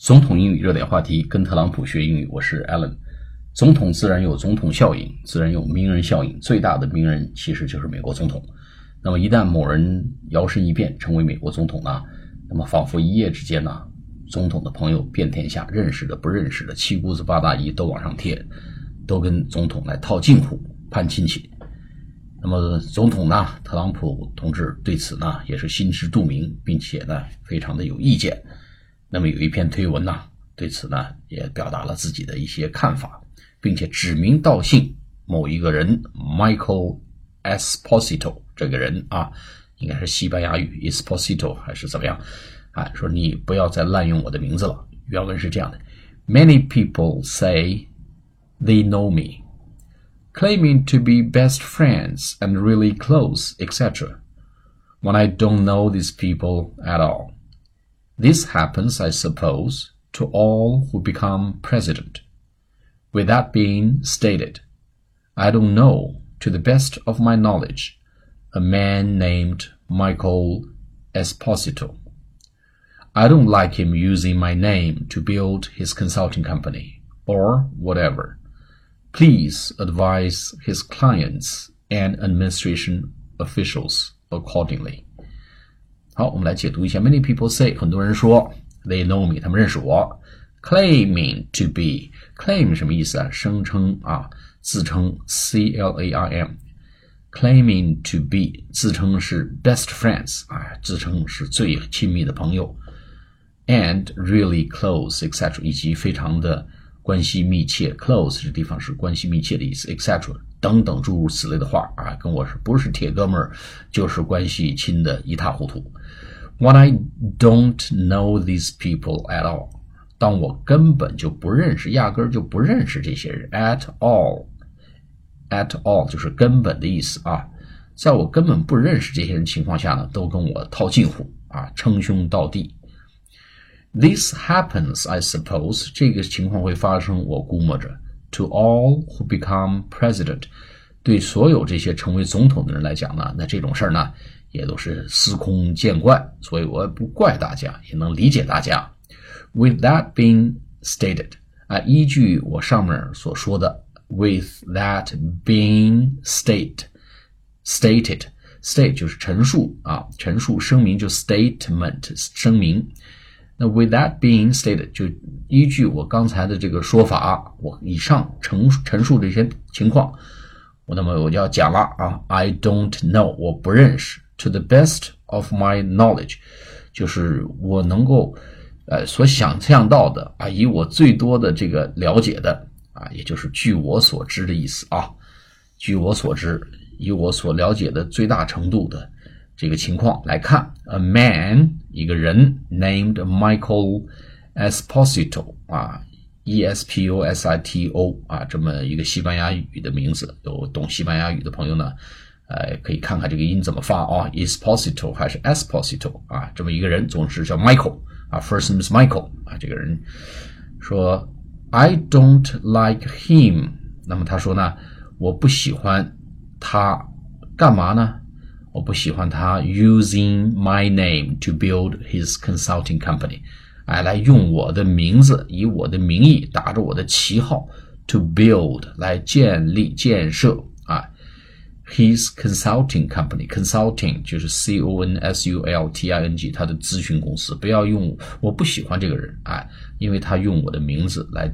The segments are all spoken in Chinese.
总统英语热点话题，跟特朗普学英语，我是 Alan。总统自然有总统效应，自然有名人效应。最大的名人其实就是美国总统。那么一旦某人摇身一变成为美国总统呢，那么仿佛一夜之间呢，总统的朋友遍天下，认识的不认识的，七姑子八大姨都往上贴，都跟总统来套近乎、攀亲戚。那么总统呢，特朗普同志对此呢也是心知肚明，并且呢非常的有意见。那么有一篇推文呢，对此呢也表达了自己的一些看法，并且指名道姓某一个人 Michael Esposito 这个人啊，应该是西班牙语 Esposito 还是怎么样？啊，说你不要再滥用我的名字了。原文是这样的：Many people say they know me, claiming to be best friends and really close, etc. When I don't know these people at all. This happens, I suppose, to all who become president. With that being stated, I don't know, to the best of my knowledge, a man named Michael Esposito. I don't like him using my name to build his consulting company, or whatever. Please advise his clients and administration officials accordingly. 好，我们来解读一下。Many people say，很多人说，they know me，他们认识我。Claiming to be，claim 什么意思啊？声称啊，自称。C L A I M，claiming to be，自称是 best friends，啊，自称是最亲密的朋友。And really close，etc，以及非常的关系密切。Close 这地方是关系密切的意思，etc，等等诸如此类的话啊，跟我是不是铁哥们儿，就是关系亲的一塌糊涂。When I don't know these people at all，当我根本就不认识，压根儿就不认识这些人。At all，at all 就是根本的意思啊。在我根本不认识这些人情况下呢，都跟我套近乎啊，称兄道弟。This happens, I suppose，这个情况会发生，我估摸着。To all who become president，对所有这些成为总统的人来讲呢，那这种事儿呢。也都是司空见惯，所以我不怪大家，也能理解大家。With that being stated，啊，依据我上面所说的，with that being state，stated，state 就是陈述啊，陈述声明就 statement 声明。 那 with that being stated，就依据我刚才的这个说法，我以上陈陈述这些情况，我那么我就要讲了啊，I don't know，我不认识。To the best of my knowledge，就是我能够，呃，所想象到的啊，以我最多的这个了解的啊，也就是据我所知的意思啊，据我所知，以我所了解的最大程度的这个情况来看，a man 一个人 named Michael Esposito 啊，E S P O S I T O 啊，这么一个西班牙语的名字，有懂西班牙语的朋友呢。呃，可以看看这个音怎么发啊，Esposito 还是 Esposito 啊？这么一个人，总之叫 Michael 啊，First name is Michael 啊。这个人说，I don't like him。那么他说呢，我不喜欢他，干嘛呢？我不喜欢他 using my name to build his consulting company，哎，来用我的名字，以我的名义，打着我的旗号 to build 来建立建设啊。His consulting company, consulting 就是 C O N S U L T I N G，他的咨询公司。不要用，我不喜欢这个人，哎，因为他用我的名字来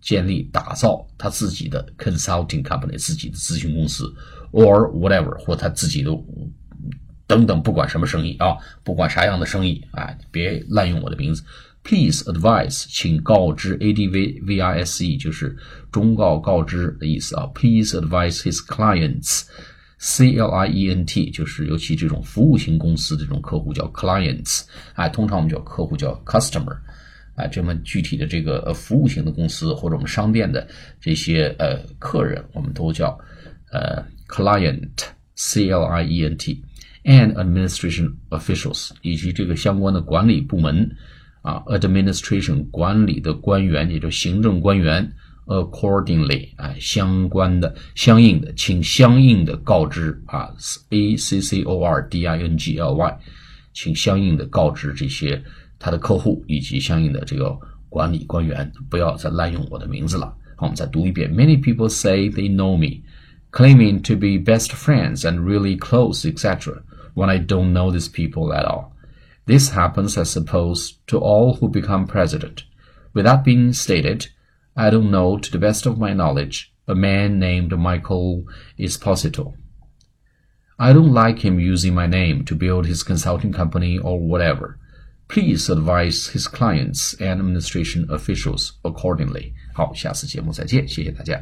建立、打造他自己的 consulting company，自己的咨询公司，or whatever，或他自己的等等，不管什么生意啊，不管啥样的生意，啊，别滥用我的名字。Please advise，请告知 A D V V I S E 就是忠告、告知的意思啊。Please advise his clients，C L I E N T 就是尤其这种服务型公司这种客户叫 clients，哎，通常我们叫客户叫 customer，哎，这么具体的这个呃服务型的公司或者我们商店的这些呃客人，我们都叫呃 client，C L I E N T，and administration officials 以及这个相关的管理部门。啊，administration 管理的官员，也就行政官员，accordingly 啊，相关的、相应的，请相应的告知啊，a c c o r d i n g l y，请相应的告知这些他的客户以及相应的这个管理官员不要再滥用我的名字了。好，我们再读一遍。Many people say they know me, claiming to be best friends and really close, etc. When I don't know these people at all. This happens, I suppose, to all who become president. With that being stated, I don't know, to the best of my knowledge, a man named Michael Esposito. I don't like him using my name to build his consulting company or whatever. Please advise his clients and administration officials accordingly. 好，下次节目再见，谢谢大家。